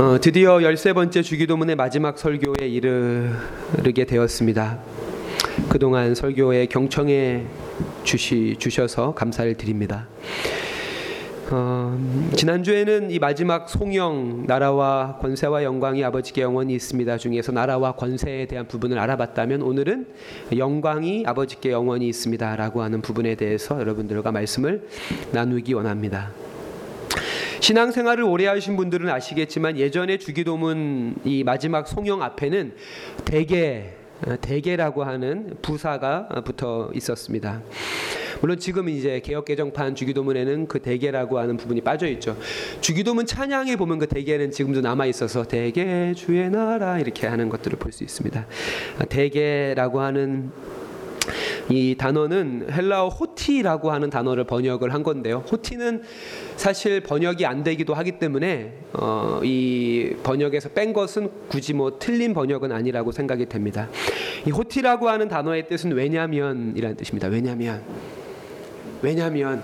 어, 드디어 13번째 주기도문의 마지막 설교에 이르게 되었습니다. 그동안 설교에 경청해 주시, 주셔서 감사를 드립니다. 어, 지난주에는 이 마지막 송영 나라와 권세와 영광이 아버지께 영원히 있습니다 중에서 나라와 권세에 대한 부분을 알아봤다면 오늘은 영광이 아버지께 영원히 있습니다라고 하는 부분에 대해서 여러분들과 말씀을 나누기 원합니다. 신앙생활을 오래 하신 분들은 아시겠지만 예전에 주기도문 이 마지막 송영 앞에는 대개 대개라고 하는 부사가 붙어 있었습니다. 물론 지금 이제 개혁 개정판 주기도문에는 그 대개라고 하는 부분이 빠져 있죠. 주기도문 찬양에 보면 그 대개는 지금도 남아 있어서 대개 주의 나라 이렇게 하는 것들을 볼 수 있습니다. 대개라고 하는 이 단어는 헬라어 호티라고 하는 단어를 번역을 한 건데요. 호티는 사실 번역이 안 되기도 하기 때문에 어, 이 번역에서 뺀 것은 굳이 뭐 틀린 번역은 아니라고 생각이 됩니다. 이 호티라고 하는 단어의 뜻은 왜냐면이라는 뜻입니다. 왜냐면 왜냐면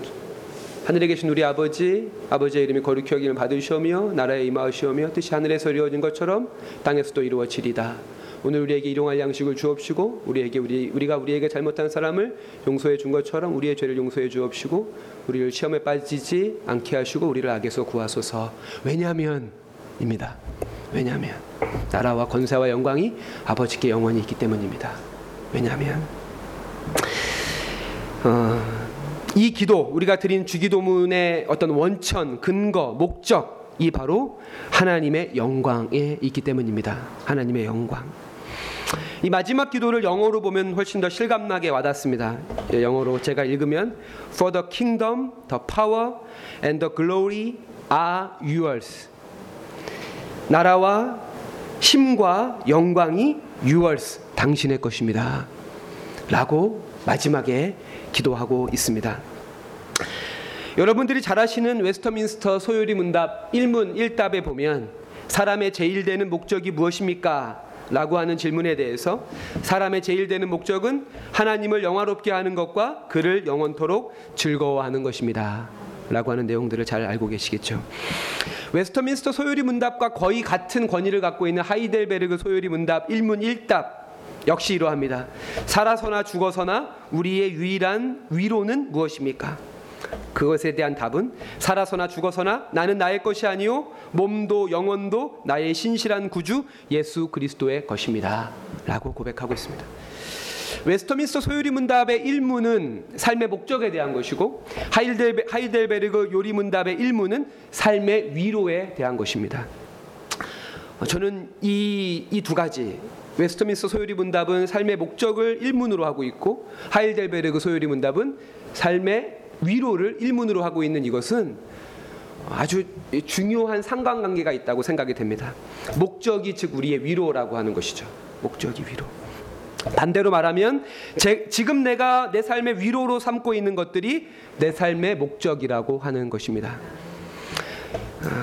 하늘에 계신 우리 아버지 아버지의 이름이 거룩히 여김을 받으시오며 나라에 임하시오며 뜻이 하늘에서 이루어진 것처럼 땅에서도 이루어지리다. 오늘 우리에게 일용할 양식을 주옵시고 우리에게 우리 우리가 우리에게 잘못한 사람을 용서해 준 것처럼 우리의 죄를 용서해 주옵시고 우리를 시험에 빠지지 않게 하시고 우리를 악에서 구하소서. 왜냐하면입니다. 왜냐하면 나라와 권세와 영광이 아버지께 영원히 있기 때문입니다. 왜냐하면 어, 이 기도 우리가 드린 주기도문의 어떤 원천, 근거, 목적 이 바로 하나님의 영광에 있기 때문입니다. 하나님의 영광. 이 마지막 기도를 영어로 보면 훨씬 더 실감나게 와닿습니다. 예, 영어로 제가 읽으면 For the kingdom, the power, and the glory are yours. 나라와 힘과 영광이 yours, 당신의 것입니다. 라고 마지막에 기도하고 있습니다. 여러분들이 잘 아시는 웨스터민스터 소요리 문답 1문 1답에 보면 사람의 제일 되는 목적이 무엇입니까? 라고 하는 질문에 대해서 사람의 제일 되는 목적은 하나님을 영화롭게 하는 것과 그를 영원토록 즐거워하는 것입니다. 라고 하는 내용들을 잘 알고 계시겠죠. 웨스터민스터 소요리 문답과 거의 같은 권위를 갖고 있는 하이델베르그 소요리 문답 1문 1답 역시 이러합니다. 살아서나 죽어서나 우리의 유일한 위로는 무엇입니까? 그것에 대한 답은 살아서나 죽어서나 나는 나의 것이 아니요 몸도 영혼도 나의 신실한 구주 예수 그리스도의 것입니다. 라고 고백하고 있습니다. 웨스터민스터 소요리 문답의 1문은 삶의 목적에 대한 것이고 하이델베, 하이델베르그 요리 문답의 1문은 삶의 위로에 대한 것입니다. 저는 이 이 두 가지 웨스터민스터 소요리 문답은 삶의 목적을 1문으로 하고 있고 하이델베르그 소요리 문답은 삶의 위로를 1문으로 하고 있는 이것은 아주 중요한 상관관계가 있다고 생각이 됩니다. 목적이 즉 우리의 위로라고 하는 것이죠. 목적이 위로. 반대로 말하면 제, 지금 내가 내 삶의 위로로 삼고 있는 것들이 내 삶의 목적이라고 하는 것입니다.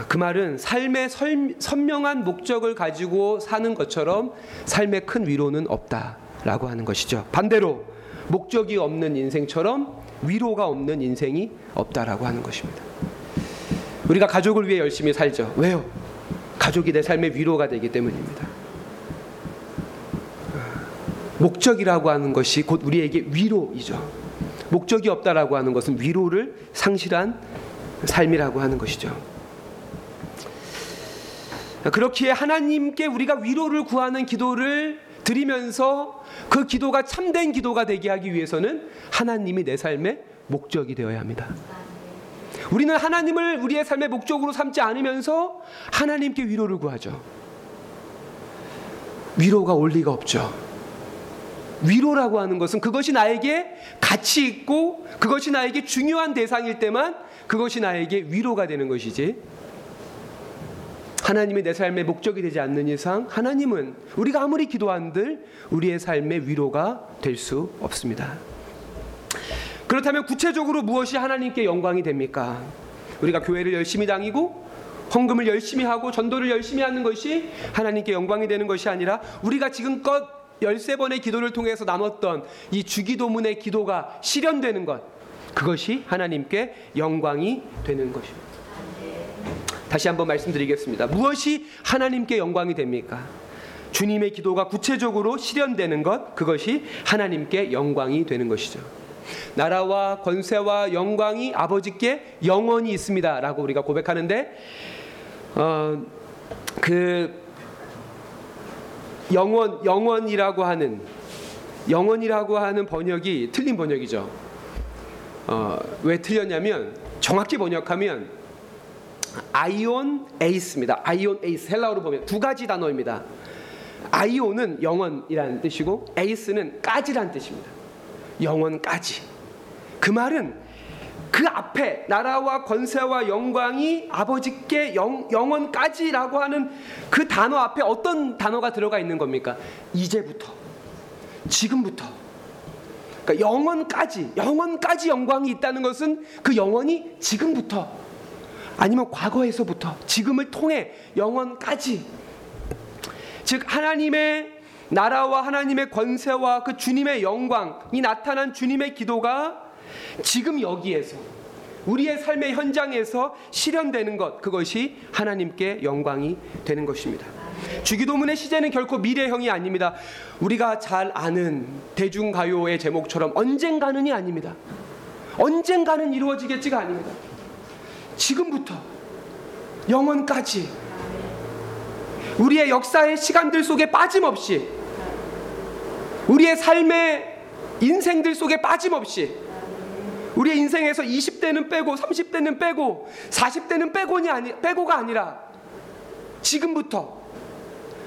그 말은 삶의 설, 선명한 목적을 가지고 사는 것처럼 삶의 큰 위로는 없다라고 하는 것이죠. 반대로 목적이 없는 인생처럼 위로가 없는 인생이 없다라고 하는 것입니다. 우리가 가족을 위해 열심히 살죠. 왜요? 가족이 내 삶의 위로가 되기 때문입니다. 목적이라고 하는 것이 곧 우리에게 위로이죠. 목적이 없다라고 하는 것은 위로를 상실한 삶이라고 하는 것이죠. 그렇기에 하나님께 우리가 위로를 구하는 기도를 드리면서 그 기도가 참된 기도가 되게 하기 위해서는 하나님이 내 삶의 목적이 되어야 합니다. 우리는 하나님을 우리의 삶의 목적으로 삼지 않으면서 하나님께 위로를 구하죠. 위로가 올 리가 없죠. 위로라고 하는 것은 그것이 나에게 가치 있고 그것이 나에게 중요한 대상일 때만 그것이 나에게 위로가 되는 것이지. 하나님이 내 삶의 목적이 되지 않는 이상 하나님은 우리가 아무리 기도한들 우리의 삶의 위로가 될 수 없습니다. 그렇다면 구체적으로 무엇이 하나님께 영광이 됩니까? 우리가 교회를 열심히 다니고 헌금을 열심히 하고 전도를 열심히 하는 것이 하나님께 영광이 되는 것이 아니라 우리가 지금껏 13번의 기도를 통해서 나눴던 이 주기도문의 기도가 실현되는 것 그것이 하나님께 영광이 되는 것입니다. 다시 한번 말씀드리겠습니다. 무엇이 하나님께 영광이 됩니까? 주님의 기도가 구체적으로 실현되는 것, 그것이 하나님께 영광이 되는 것이죠. 나라와 권세와 영광이 아버지께 영원히 있습니다라고 우리가 고백하는데 어, 그 영원 영원이라고 하는 영원이라고 하는 번역이 틀린 번역이죠. 어, 왜 틀렸냐면 정확히 번역하면 아이온 에이스입니다. 아이온 에이스 헬라어로 보면 두 가지 단어입니다. 아이온은 영원이라는 뜻이고 에이스는 까지라는 뜻입니다. 영원까지. 그 말은 그 앞에 나라와 권세와 영광이 아버지께 영, 영원까지라고 하는 그 단어 앞에 어떤 단어가 들어가 있는 겁니까? 이제부터, 지금부터. 그러니까 영원까지, 영원까지 영광이 있다는 것은 그 영원이 지금부터 아니면 과거에서부터 지금을 통해 영원까지 즉 하나님의 나라와 하나님의 권세와 그 주님의 영광이 나타난 주님의 기도가 지금 여기에서 우리의 삶의 현장에서 실현되는 것 그것이 하나님께 영광이 되는 것입니다. 주기도문의 시제는 결코 미래형이 아닙니다. 우리가 잘 아는 대중가요의 제목처럼 언젠가는이 아닙니다. 언젠가는 이루어지겠지가 아닙니다. 지금부터 영원까지 우리의 역사의 시간들 속에 빠짐없이 우리의 삶의 인생들 속에 빠짐없이 우리의 인생에서 20대는 빼고 30대는 빼고 40대는 빼고니 아니 빼고가 아니라 지금부터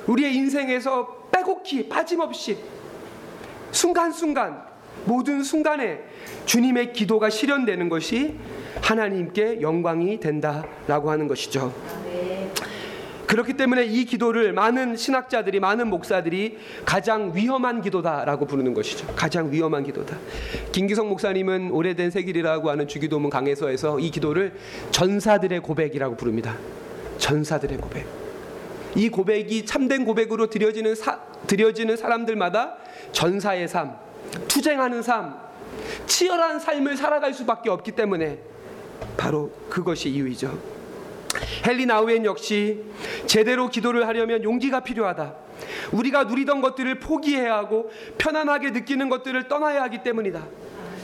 우리의 인생에서 빼곡히 빠짐없이 순간순간 모든 순간에 주님의 기도가 실현되는 것이 하나님께 영광이 된다라고 하는 것이죠. 그렇기 때문에 이 기도를 많은 신학자들이 많은 목사들이 가장 위험한 기도다라고 부르는 것이죠. 가장 위험한 기도다. 김기성 목사님은 오래된 세길이라고 하는 주기도문 강해서에서 이 기도를 전사들의 고백이라고 부릅니다. 전사들의 고백. 이 고백이 참된 고백으로 드려지는 사, 드려지는 사람들마다 전사의 삶, 투쟁하는 삶, 치열한 삶을 살아갈 수밖에 없기 때문에 바로 그것이 이유이죠. 헨리 나우엔 역시 제대로 기도를 하려면 용기가 필요하다. 우리가 누리던 것들을 포기해야 하고 편안하게 느끼는 것들을 떠나야 하기 때문이다.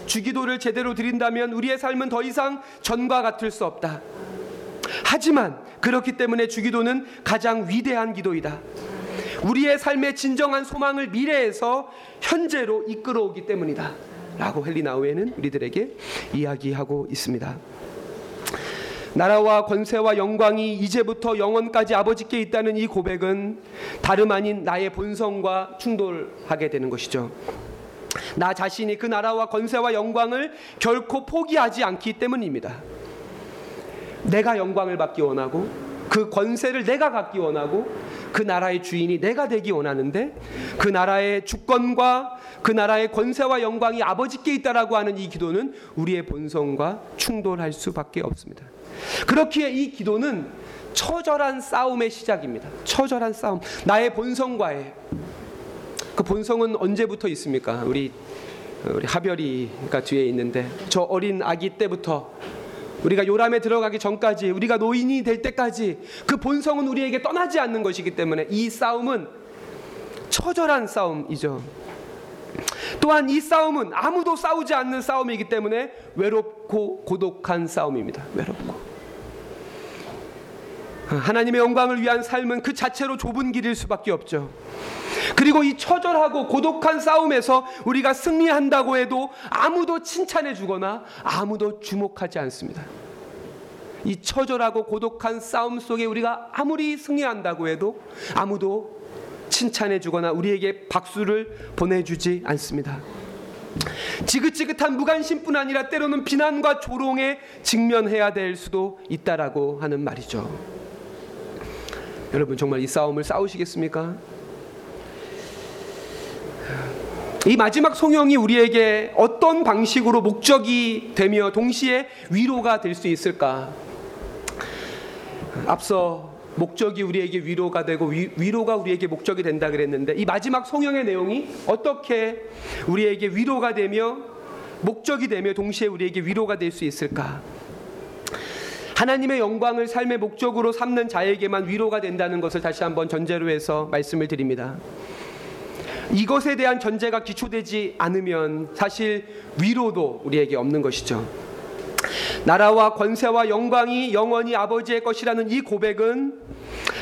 주기도를 제대로 드린다면 우리의 삶은 더 이상 전과 같을 수 없다. 하지만 그렇기 때문에 주기도는 가장 위대한 기도이다. 우리의 삶의 진정한 소망을 미래에서 현재로 이끌어오기 때문이다. 라고 헨리 나우엔은 우리들에게 이야기하고 있습니다. 나라와 권세와 영광이 이제부터 영원까지 아버지께 있다는 이 고백은 다름 아닌 나의 본성과 충돌하게 되는 것이죠. 나 자신이 그 나라와 권세와 영광을 결코 포기하지 않기 때문입니다. 내가 영광을 받기 원하고 그 권세를 내가 갖기 원하고 그 나라의 주인이 내가 되기 원하는데 그 나라의 주권과 그 나라의 권세와 영광이 아버지께 있다라고 하는 이 기도는 우리의 본성과 충돌할 수밖에 없습니다. 그렇기에 이 기도는 처절한 싸움의 시작입니다. 처절한 싸움. 나의 본성과의 그 본성은 언제부터 있습니까? 우리 우리 하별이가 뒤에 있는데 저 어린 아기 때부터 우리가 요람에 들어가기 전까지 우리가 노인이 될 때까지 그 본성은 우리에게 떠나지 않는 것이기 때문에 이 싸움은 처절한 싸움이죠. 또한 이 싸움은 아무도 싸우지 않는 싸움이기 때문에 외롭고 고독한 싸움입니다. 외롭고. 하나님의 영광을 위한 삶은 그 자체로 좁은 길일 수밖에 없죠. 그리고 이 처절하고 고독한 싸움에서 우리가 승리한다고 해도 아무도 칭찬해 주거나 아무도 주목하지 않습니다. 이 처절하고 고독한 싸움 속에 우리가 아무리 승리한다고 해도 아무도 칭찬해 주거나 우리에게 박수를 보내주지 않습니다. 지긋지긋한 무관심뿐 아니라 때로는 비난과 조롱에 직면해야 될 수도 있다라고 하는 말이죠. 여러분 정말 이 싸움을 싸우시겠습니까? 이 마지막 성령이 우리에게 어떤 방식으로 목적이 되며 동시에 위로가 될 수 있을까? 앞서 목적이 우리에게 위로가 되고 위, 위로가 우리에게 목적이 된다 그랬는데 이 마지막 성령의 내용이 어떻게 우리에게 위로가 되며 목적이 되며 동시에 우리에게 위로가 될 수 있을까? 하나님의 영광을 삶의 목적으로 삼는 자에게만 위로가 된다는 것을 다시 한번 전제로 해서 말씀을 드립니다. 이것에 대한 전제가 기초되지 않으면 사실 위로도 우리에게 없는 것이죠. 나라와 권세와 영광이 영원히 아버지의 것이라는 이 고백은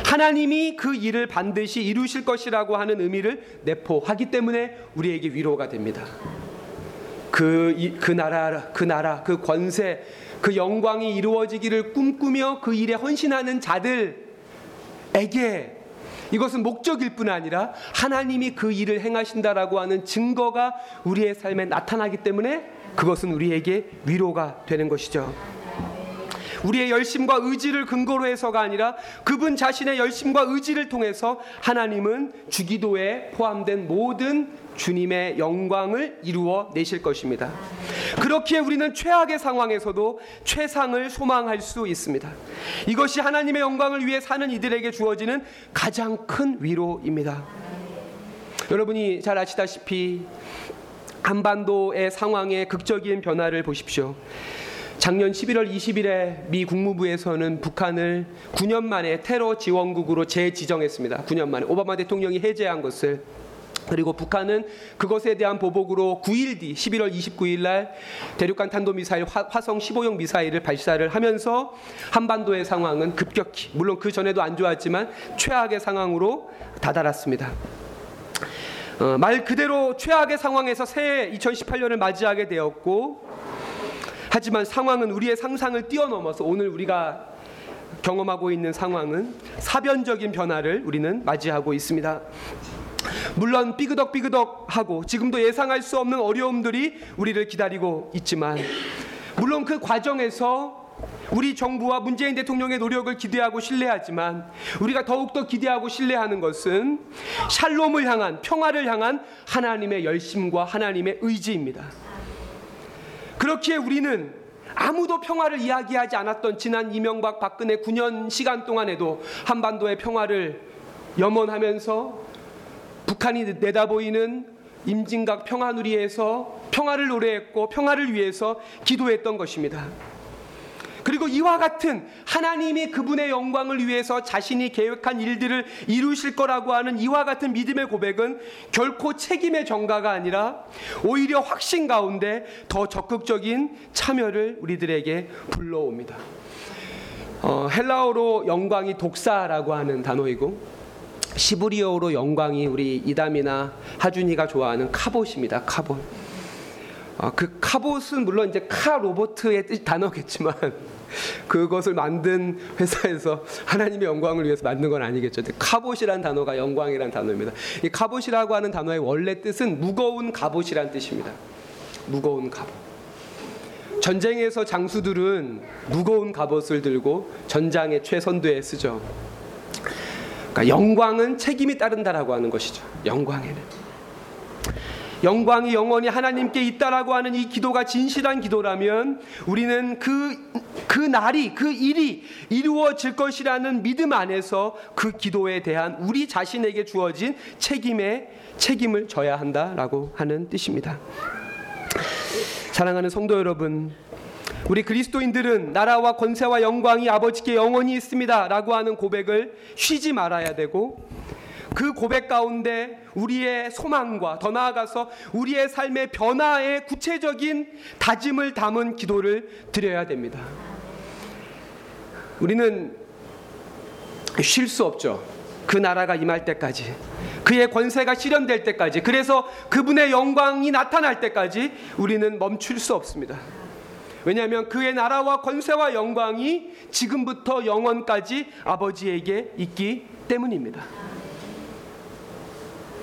하나님이 그 일을 반드시 이루실 것이라고 하는 의미를 내포하기 때문에 우리에게 위로가 됩니다. 그, 그 나라, 그 나라, 그 권세, 그 영광이 이루어지기를 꿈꾸며 그 일에 헌신하는 자들에게 이것은 목적일 뿐 아니라 하나님이 그 일을 행하신다라고 하는 증거가 우리의 삶에 나타나기 때문에 그것은 우리에게 위로가 되는 것이죠. 우리의 열심과 의지를 근거로 해서가 아니라 그분 자신의 열심과 의지를 통해서 하나님은 주기도에 포함된 모든 주님의 영광을 이루어 내실 것입니다. 그렇기에 우리는 최악의 상황에서도 최상을 소망할 수 있습니다. 이것이 하나님의 영광을 위해 사는 이들에게 주어지는 가장 큰 위로입니다. 여러분이 잘 아시다시피 한반도의 상황의 극적인 변화를 보십시오. 작년 11월 20일에 미 국무부에서는 북한을 9년 만에 테러 지원국으로 재지정했습니다. 9년 만에 오바마 대통령이 해제한 것을 그리고 북한은 그것에 대한 보복으로 9일 뒤 11월 29일 날 대륙간 탄도 미사일 화성 15형 미사일을 발사를 하면서 한반도의 상황은 급격히 물론 그 전에도 안 좋았지만 최악의 상황으로 다다랐습니다. 어, 말 그대로 최악의 상황에서 새해 2018년을 맞이하게 되었고 하지만 상황은 우리의 상상을 뛰어넘어서 오늘 우리가 경험하고 있는 상황은 사변적인 변화를 우리는 맞이하고 있습니다. 물론 삐그덕삐그덕하고 지금도 예상할 수 없는 어려움들이 우리를 기다리고 있지만 물론 그 과정에서 우리 정부와 문재인 대통령의 노력을 기대하고 신뢰하지만 우리가 더욱더 기대하고 신뢰하는 것은 샬롬을 향한 평화를 향한 하나님의 열심과 하나님의 의지입니다. 그렇기에 우리는 아무도 평화를 이야기하지 않았던 지난 이명박 박근혜 9년 시간 동안에도 한반도의 평화를 염원하면서 북한이 내다보이는 임진각 평화누리에서 평화를 노래했고 평화를 위해서 기도했던 것입니다. 그리고 이와 같은 하나님이 그분의 영광을 위해서 자신이 계획한 일들을 이루실 거라고 하는 이와 같은 믿음의 고백은 결코 책임의 전가가 아니라 오히려 확신 가운데 더 적극적인 참여를 우리들에게 불러옵니다. 어, 헬라어로 영광이 독사라고 하는 단어이고 시브리어로 영광이 우리 이담이나 하준이가 좋아하는 카봇입니다. 카봇. 어, 그 카봇은 물론 이제 카 로보트의 뜻 단어겠지만 그것을 만든 회사에서 하나님의 영광을 위해서 만든 건 아니겠죠. 카봇이란 단어가 영광이란 단어입니다. 이 카봇이라고 하는 단어의 원래 뜻은 무거운 갑옷이란 뜻입니다. 무거운 갑옷. 전쟁에서 장수들은 무거운 갑옷을 들고 전장의 최선두에 쓰죠. 그러니까 영광은 책임이 따른다라고 하는 것이죠. 영광에는. 영광이 영원히 하나님께 있다라고 하는 이 기도가 진실한 기도라면 우리는 그, 그 날이, 그 일이 이루어질 것이라는 믿음 안에서 그 기도에 대한 우리 자신에게 주어진 책임에 책임을 져야 한다라고 하는 뜻입니다. 사랑하는 성도 여러분, 우리 그리스도인들은 나라와 권세와 영광이 아버지께 영원히 있습니다 라고 하는 고백을 쉬지 말아야 되고 그 고백 가운데 우리의 소망과 더 나아가서 우리의 삶의 변화의 구체적인 다짐을 담은 기도를 드려야 됩니다. 우리는 쉴 수 없죠. 그 나라가 임할 때까지. 그의 권세가 실현될 때까지. 그래서 그분의 영광이 나타날 때까지 우리는 멈출 수 없습니다. 왜냐하면 그의 나라와 권세와 영광이 지금부터 영원까지 아버지에게 있기 때문입니다.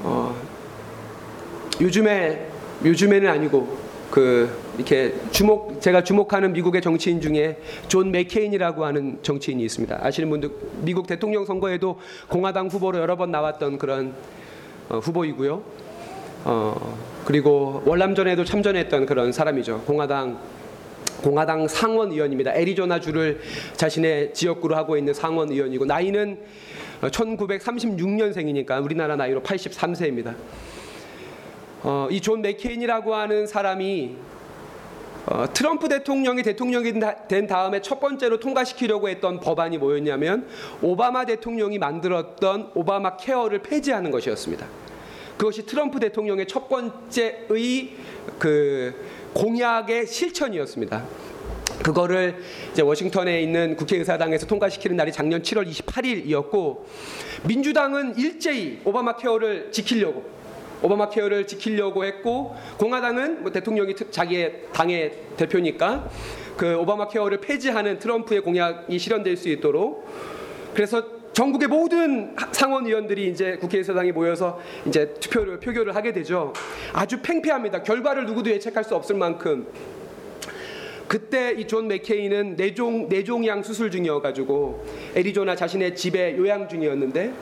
어, 요즘에 요즘에는 아니고 그 이렇게 주목 제가 주목하는 미국의 정치인 중에 존 맥케인이라고 하는 정치인이 있습니다. 아시는 분들 미국 대통령 선거에도 공화당 후보로 여러 번 나왔던 그런 어, 후보이고요. 어, 그리고 월남전에도 참전했던 그런 사람이죠. 공화당 공화당 상원 의원입니다. 애리조나 주를 자신의 지역구로 하고 있는 상원 의원이고 나이는 1936년생이니까 우리나라 나이로 83세입니다. 어, 이존 맥케인이라고 하는 사람이 어, 트럼프 대통령이 대통령이 다- 된 다음에 첫 번째로 통과시키려고 했던 법안이 뭐였냐면 오바마 대통령이 만들었던 오바마 케어를 폐지하는 것이었습니다. 그것이 트럼프 대통령의 첫 번째의 그 공약의 실천이었습니다. 그거를 이제 워싱턴에 있는 국회의사당에서 통과시키는 날이 작년 7월 28일이었고 민주당은 일제히 오바마 케어를 지키려고 오바마 케어를 지키려고 했고 공화당은 뭐 대통령이 특- 자기의 당의 대표니까 그 오바마 케어를 폐지하는 트럼프의 공약이 실현될 수 있도록 그래서 전국의 모든 하- 상원 의원들이 이제 국회의사당에 모여서 이제 투표를 표결을 하게 되죠. 아주 팽팽합니다. 결과를 누구도 예측할 수 없을 만큼 그때 이 존 맥케인은 뇌종 뇌종양 수술 중이어가지고 애리조나 자신의 집에 요양 중이었는데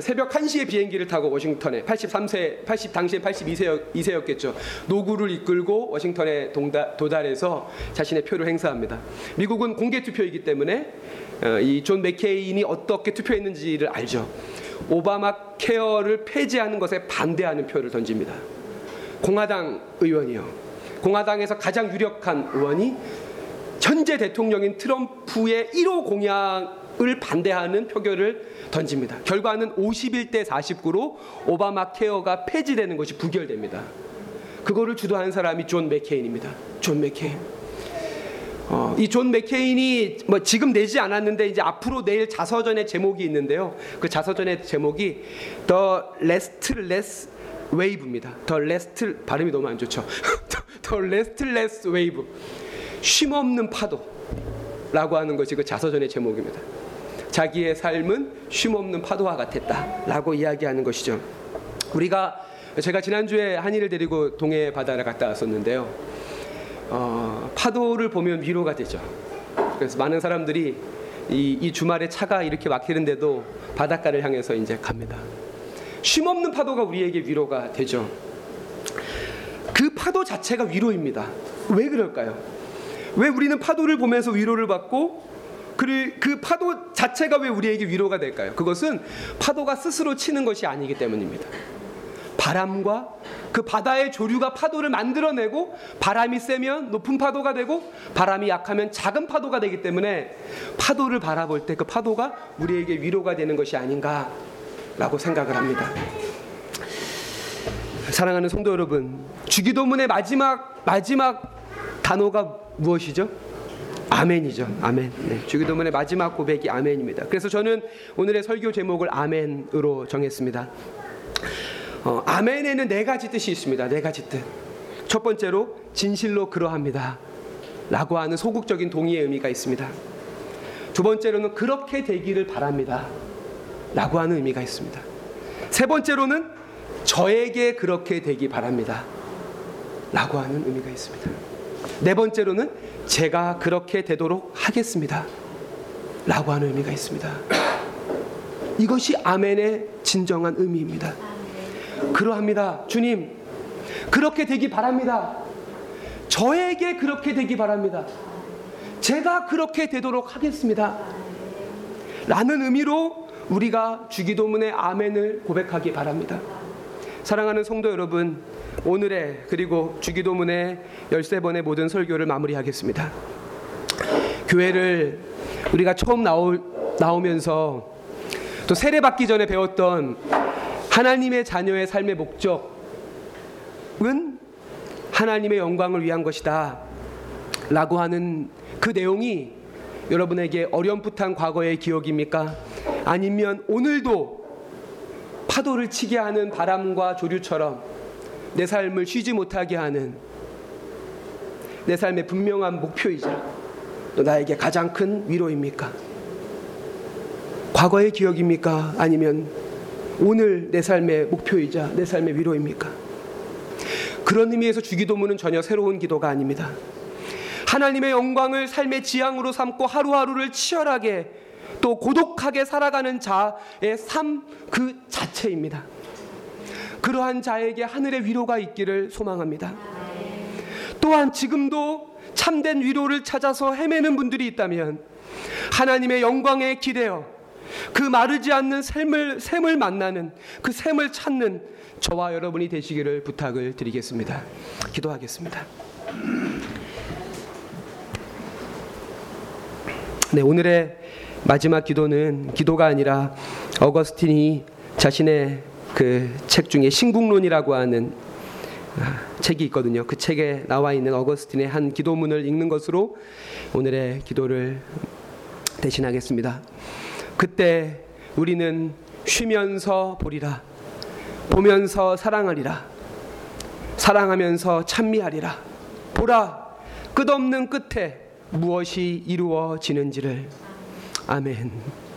새벽 1시에 비행기를 타고 워싱턴에 83세 80 당시에 82세였겠죠. 노구를 이끌고 워싱턴에 동다, 도달해서 자신의 표를 행사합니다. 미국은 공개 투표이기 때문에 어, 이존 맥케인이 어떻게 투표했는지를 알죠. 오바마 케어를 폐지하는 것에 반대하는 표를 던집니다. 공화당 의원이요. 공화당에서 가장 유력한 의원이 현재 대통령인 트럼프의 1호 공약 을 반대하는 표결을 던집니다. 결과는 51대 49로 오바마 케어가 폐지되는 것이 부결됩니다. 그거를 주도한 사람이 존 맥케인입니다. 존 맥케인. 어, 이 존 맥케인이 뭐 지금 내지 않았는데 이제 앞으로 내일 자서전의 제목이 있는데요. 그 자서전의 제목이 The Restless Wave입니다. The Rest 발음이 너무 안 좋죠. The Restless Wave. 쉼 없는 파도라고 하는 것이 그 자서전의 제목입니다. 자기의 삶은 쉼 없는 파도와 같았다라고 이야기하는 것이죠. 우리가 제가 지난주에 한이를 데리고 동해 바다를 갔다 왔었는데요. 어, 파도를 보면 위로가 되죠. 그래서 많은 사람들이 이, 이 주말에 차가 이렇게 막히는데도 바닷가를 향해서 이제 갑니다. 쉼 없는 파도가 우리에게 위로가 되죠. 그 파도 자체가 위로입니다. 왜 그럴까요? 왜 우리는 파도를 보면서 위로를 받고 그, 그 파도 자체가 왜 우리에게 위로가 될까요? 그것은 파도가 스스로 치는 것이 아니기 때문입니다. 바람과 그 바다의 조류가 파도를 만들어내고 바람이 세면 높은 파도가 되고 바람이 약하면 작은 파도가 되기 때문에 파도를 바라볼 때 그 파도가 우리에게 위로가 되는 것이 아닌가라고 생각을 합니다. 사랑하는 성도 여러분, 주기도문의 마지막 마지막 단어가 무엇이죠? 아멘이죠. 아멘. 네, 주기도문의 마지막 고백이 아멘입니다. 그래서 저는 오늘의 설교 제목을 아멘으로 정했습니다. 어, 아멘에는 네 가지 뜻이 있습니다. 네 가지 뜻. 첫 번째로 진실로 그러합니다. 라고 하는 소극적인 동의의 의미가 있습니다. 두 번째로는 그렇게 되기를 바랍니다. 라고 하는 의미가 있습니다. 세 번째로는 저에게 그렇게 되기 바랍니다. 라고 하는 의미가 있습니다. 네 번째로는 제가 그렇게 되도록 하겠습니다. 라고 하는 의미가 있습니다. 이것이 아멘의 진정한 의미입니다. 그러합니다. 주님, 그렇게 되기 바랍니다. 저에게 그렇게 되기 바랍니다. 제가 그렇게 되도록 하겠습니다. 라는 의미로 우리가 주기도문의 아멘을 고백하기 바랍니다. 사랑하는 성도 여러분, 오늘의 그리고 주기도문의 13번의 모든 설교를 마무리하겠습니다. 교회를 우리가 처음 나올, 나오면서 또 세례받기 전에 배웠던 하나님의 자녀의 삶의 목적은 하나님의 영광을 위한 것이다. 라고 하는 그 내용이 여러분에게 어렴풋한 과거의 기억입니까? 아니면 오늘도 파도를 치게 하는 바람과 조류처럼 내 삶을 쉬지 못하게 하는 내 삶의 분명한 목표이자 또 나에게 가장 큰 위로입니까? 과거의 기억입니까? 아니면 오늘 내 삶의 목표이자 내 삶의 위로입니까? 그런 의미에서 주기도문은 전혀 새로운 기도가 아닙니다. 하나님의 영광을 삶의 지향으로 삼고 하루하루를 치열하게 또 고독하게 살아가는 자의 삶 그 자체입니다. 그러한 자에게 하늘의 위로가 있기를 소망합니다. 또한 지금도 참된 위로를 찾아서 헤매는 분들이 있다면 하나님의 영광에 기대어 그 마르지 않는 샘을, 샘을 만나는 그 샘을 찾는 저와 여러분이 되시기를 부탁을 드리겠습니다. 기도하겠습니다. 네, 오늘의 마지막 기도는 기도가 아니라 어거스틴이 자신의 그 책 중에 신국론이라고 하는 아, 책이 있거든요. 그 책에 나와 있는 어거스틴의 한 기도문을 읽는 것으로 오늘의 기도를 대신하겠습니다. 그때 우리는 쉬면서 보리라. 보면서 사랑하리라. 사랑하면서 찬미하리라. 보라. 끝없는 끝에 무엇이 이루어지는지를. 아멘.